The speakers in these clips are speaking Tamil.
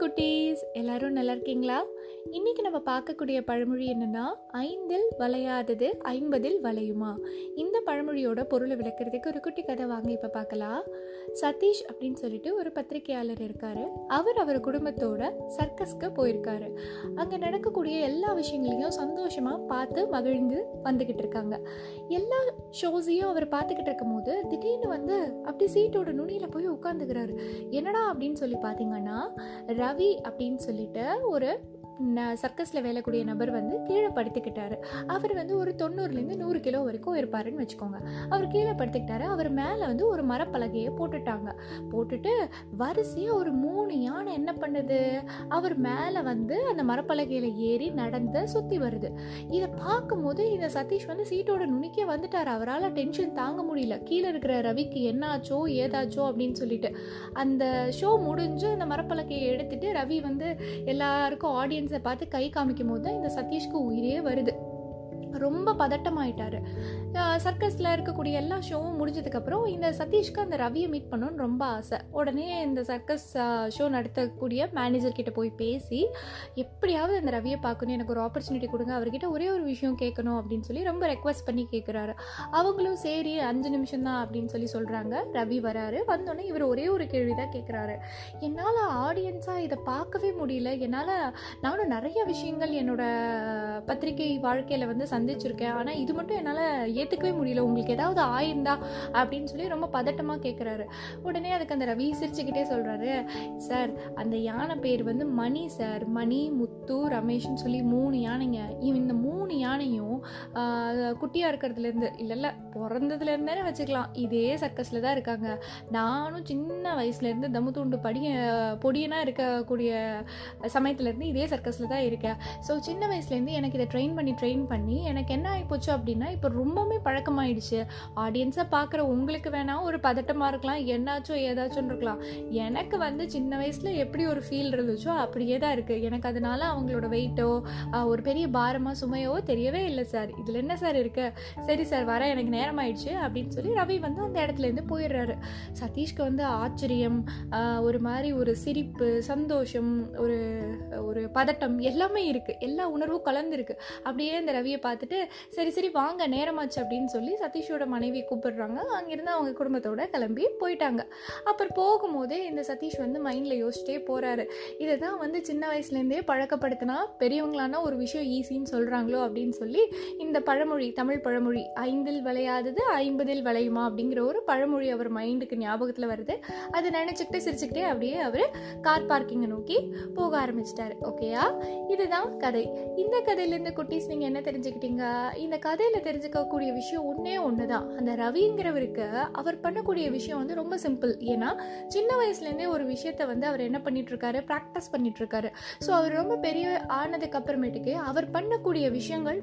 குட்டீஸ் எல்லாரும் நல்லா இருக்கீங்களா? இன்றைக்கி நம்ம பார்க்கக்கூடிய பழமொழி என்னன்னா ஐந்தில் வளையாதது ஐம்பதில் வளையுமா? இந்த பழமொழியோட பொருளை விளக்கிறதுக்கு ஒரு குட்டி கதை வாங்க இப்போ பார்க்கலாம். சதீஷ் அப்படின்னு சொல்லிட்டு ஒரு பத்திரிகையாளர் இருக்காரு. அவர் அவர் குடும்பத்தோட சர்க்கஸ்க்கு போயிருக்காரு. அங்கே நடக்கக்கூடிய எல்லா விஷயங்களையும் சந்தோஷமாக பார்த்து மகிழ்ந்து வந்துக்கிட்டு இருக்காங்க. எல்லா ஷோஸையும் அவர் பார்த்துக்கிட்டு இருக்கும் போது திடீர்னு வந்து அப்படி சீட்டோட நுனியில் போய் உட்காந்துக்கிறாரு என்னடா அப்படின்னு சொல்லி பார்த்தீங்கன்னா ரவி அப்படின்னு சொல்லிட்டு ஒரு சர்க்கஸில் வேலைக்கூடிய நபர் வந்து கீழே படுத்துக்கிட்டாரு. அவர் வந்து ஒரு தொண்ணூறுலேருந்து நூறு கிலோ வரைக்கும் இருப்பாருன்னு வச்சுக்கோங்க. அவர் கீழே படுத்துக்கிட்டாரு. அவர் மேலே வந்து ஒரு மரப்பலகையை போட்டுட்டாங்க. போட்டுட்டு வரிசையாக ஒரு மூணு யானை என்ன பண்ணுது? அவர் மேலே வந்து அந்த மரப்பலகையில் ஏறி நடந்து சுற்றி வருது. இதை பார்க்கும்போது இந்த சதீஷ் வந்து சீட்டோட நுனிக்கே வந்துட்டார். அவரால் டென்ஷன் தாங்க முடியல. கீழே இருக்கிற ரவிக்கு என்னாச்சோ ஏதாச்சோ அப்படின்னு சொல்லிட்டு. அந்த ஷோ முடிஞ்சு அந்த மரப்பலகையை எடுத்துட்டு ரவி வந்து எல்லாருக்கும் ஆடியன்ஸ் பார்த்து கை காமிக்கும் போது தான் இந்த சதீஷ்க்கு உயிரே வருது. ரொம்ப பதட்டமாயிட்டார். சர்க்கஸில் இருக்கக்கூடிய எல்லா ஷோவும் முடிஞ்சதுக்கப்புறம் இந்த சதீஷ்க்கு அந்த ரவியை மீட் பண்ணணும்னு ரொம்ப ஆசை. உடனே இந்த சர்க்கஸ் ஷோ நடத்தக்கூடிய மேனேஜர் கிட்ட போய் பேசி எப்படியாவது அந்த ரவியை பார்க்கணும். எனக்கு ஒரு ஆப்பர்ச்சுனிட்டி கொடுங்க. அவர்கிட்ட ஒரே ஒரு விஷயம் கேட்கணும் அப்படின்னு சொல்லி ரொம்ப ரெக்வஸ்ட் பண்ணி கேட்குறாரு அவங்களும் சரி அஞ்சு நிமிஷம் தான் அப்படின்னு சொல்லி சொல்கிறாங்க ரவி வராரு. வந்தோடனே இவர் ஒரே ஒரு கேள்வி தான் கேட்குறாரு என்னால் ஆடியன்ஸாக இதை பார்க்கவே முடியல. என்னால் நானும் நிறைய விஷயங்கள் என்னோட பத்திரிகை வாழ்க்கையில் வந்து சந்திச்சிருக்கேன். ஆனால் இது மட்டும் என்னால் ஏற்றுக்கவே முடியல. உங்களுக்கு ஏதாவது ஆயிருந்தா அப்படின்னு சொல்லி ரொம்ப பதட்டமாக கேட்குறாரு உடனே அதுக்கு அந்த ரவி சிரிச்சுக்கிட்டே சொல்கிறாரு சார் அந்த யானை பேர் வந்து மணி சார். மணி முத்து ரமேஷ்னு சொல்லி மூணு யானைங்க. இந்த மூணு குட்டியாக இருக்கிறதுலேருந்து இல்லை இல்லை பிறந்ததுலேருந்தே வச்சுக்கலாம். இதே சர்க்கஸில் தான் இருக்காங்க. நானும் சின்ன வயசுலேருந்து தம்மு தூண்டு படிய பொடியனாக இருக்கக்கூடிய சமயத்துலேருந்து இதே சர்க்கஸில் தான் இருக்கேன். ஸோ சின்ன வயசுலேருந்து எனக்கு இதை ட்ரெயின் பண்ணி ட்ரெயின் பண்ணி எனக்கு என்ன ஆகிப்போச்சு அப்படின்னா இப்போ ரொம்பவுமே பழக்கமாயிடுச்சு. ஆடியன்ஸை பார்க்குற உங்களுக்கு வேணால் ஒரு பதட்டமாக இருக்கலாம் என்னாச்சும் ஏதாச்சும் இருக்கலாம். எனக்கு வந்து சின்ன வயசில் எப்படி ஒரு ஃபீல் இருந்துச்சோ அப்படியே தான் இருக்குது எனக்கு அதனால அவங்களோட வெயிட்டோ ஒரு பெரிய பாரமாக சுமையோ தெரியவே இல்லை. சார் இதில் என்ன சார் இருக்கு? சரி சார் வர எனக்கு நேரம் ஆயிடுச்சு அப்படின்னு சொல்லி ரவி வந்து அந்த இடத்துலேருந்து போயிடுறாரு. சதீஷ்க்கு வந்து ஆச்சரியம் ஒரு மாதிரி ஒரு சிரிப்பு சந்தோஷம் ஒரு ஒரு பதட்டம் எல்லாமே இருக்குது எல்லா உணர்வும் கலந்துருக்கு. அப்படியே இந்த ரவியை பார்த்துட்டு சரி சரி வாங்க நேரமாச்சு அப்படின்னு சொல்லி சதீஷோட மனைவி கூப்பிடுறாங்க. அங்கேருந்து அவங்க குடும்பத்தோட கிளம்பி போயிட்டாங்க. அப்புறம் போகும்போதே இந்த சதீஷ் வந்து மைண்டில் யோசிச்சிட்டே போகிறாரு இதை தான் வந்து சின்ன வயசுலேருந்தே பழக்கப்படுத்தினா பெரியவங்களான ஒரு விஷயம் ஈஸின்னு சொல்கிறாங்களோ அப்படின்னு சொல்லி இந்த பழமொழி தமிழ் பழமொழி ஐந்தில் விளையாதது ஐம்பதில் விளையுமா அப்படிங்கிற ஒரு பழமொழி அவர் மைண்டுக்கு ஞாபகத்தில் வருது. அதை நினச்சிக்கிட்டு சிரிச்சுக்கிட்டே அப்படியே அவர் கார் பார்க்கிங்கை நோக்கி போக ஆரம்பிச்சிட்டாரு. ஓகேயா இதுதான் கதை. இந்த கதையிலேருந்து குட்டீஸ் நீங்கள் என்ன தெரிஞ்சுக்கிட்டீங்க? இந்த கதையில் தெரிஞ்சுக்கக்கூடிய விஷயம் ஒன்றே ஒன்று தான் அந்த ரவிங்கிறவருக்கு அவர் பண்ணக்கூடிய விஷயம் வந்து ரொம்ப சிம்பிள் ஏன்னா சின்ன வயசுலேருந்தே ஒரு விஷயத்த வந்து அவர் என்ன பண்ணிட்டுருக்காரு? ப்ராக்டிஸ் பண்ணிட்டுருக்காரு. ஸோ அவர் ரொம்ப பெரிய ஆனதுக்கு அப்புறமேட்டுக்கு அவர் பண்ணக்கூடிய விஷயங்கள்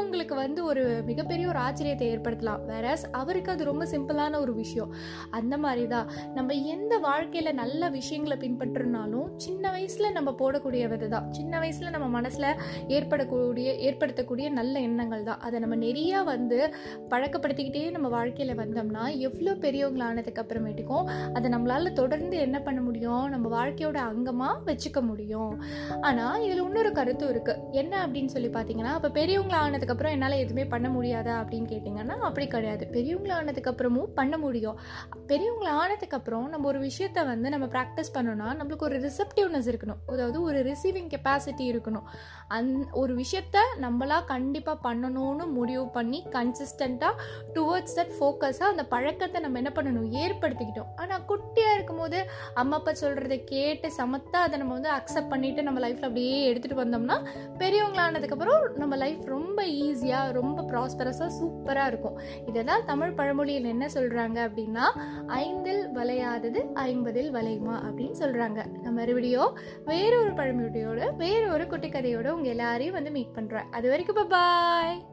மற்றவங்களுக்கு வந்து ஒரு மிகப்பெரிய ஒரு ஆச்சரியத்தை ஏற்படுத்தலாம். வேற அவருக்கு அது ரொம்ப சிம்பிளான ஒரு விஷயம். அந்த மாதிரி தான் நம்ம எந்த வாழ்க்கையில் நல்ல விஷயங்களை பின்பற்றினாலும் சின்ன வயசில் நம்ம போடக்கூடிய விதை தான் சின்ன வயசில் நம்ம மனசில் ஏற்படக்கூடிய ஏற்படுத்தக்கூடிய நல்ல எண்ணங்கள் தான் அதை நம்ம நிறையா வந்து பழக்கப்படுத்திக்கிட்டே நம்ம வாழ்க்கையில் வந்தோம்னா எவ்வளோ பெரியவங்களானதுக்கு அப்புறமேட்டுக்கும் அதை நம்மளால் தொடர்ந்து என்ன பண்ண முடியும்? நம்ம வாழ்க்கையோட அங்கமாக வச்சுக்க முடியும். ஆனால் இதில் இன்னொரு கருத்தும் இருக்குது என்ன அப்படின்னு சொல்லி பார்த்தீங்கன்னா இப்போ பெரியவங்களானதுக்கு அதுக்கப்புறம் என்னால் எதுவுமே பண்ண முடியாதா அப்படின்னு கேட்டிங்கன்னா அப்படி கிடையாது. பெரியவங்கள ஆனதுக்கப்புறமும் பண்ண முடியும். பெரியவங்கள ஆனதுக்கப்புறம் நம்ம ஒரு விஷயத்த வந்து நம்ம ப்ராக்டிஸ் பண்ணோன்னா நம்மளுக்கு ஒரு ரிசப்டிவ்னஸ் இருக்கணும். அதாவது ஒரு ரிசீவிங் கெப்பாசிட்டி இருக்கணும். அந் ஒரு விஷயத்த நம்மளா கண்டிப்பாக பண்ணணும்னு முடிவு பண்ணி கன்சிஸ்டண்ட்டாக டுவர்ட்ஸ் தட் ஃபோக்கஸாக அந்த பழக்கத்தை நம்ம என்ன பண்ணணும்? ஏற்படுத்திக்கிட்டோம். ஆனால் குட்டியாக இருக்கும்போது அம்மா அப்பா சொல்கிறத கேட்டு சமத்தாக அதை நம்ம வந்து அக்செப்ட் பண்ணிவிட்டு நம்ம லைஃப்பில் அப்படியே எடுத்துகிட்டு வந்தோம்னா பெரியவங்களானதுக்கப்புறம் நம்ம லைஃப் ரொம்ப ஈஸியாக ரொம்ப ப்ராஸ்பரஸாக சூப்பராக இருக்கும். இதை தான் தமிழ் பழமொழியில் என்ன சொல்கிறாங்க அப்படின்னா ஐந்தில் வளையாதது ஐம்பதில் வளையுமா அப்படின்னு சொல்கிறாங்க நம்ம மறுபடியும் வேறொரு பழமொழியோட ஒரு குட்டி உங்கள் எல்லாரையும் வந்து மீட் பண்ணுறேன் அது வரைக்கும் பாய்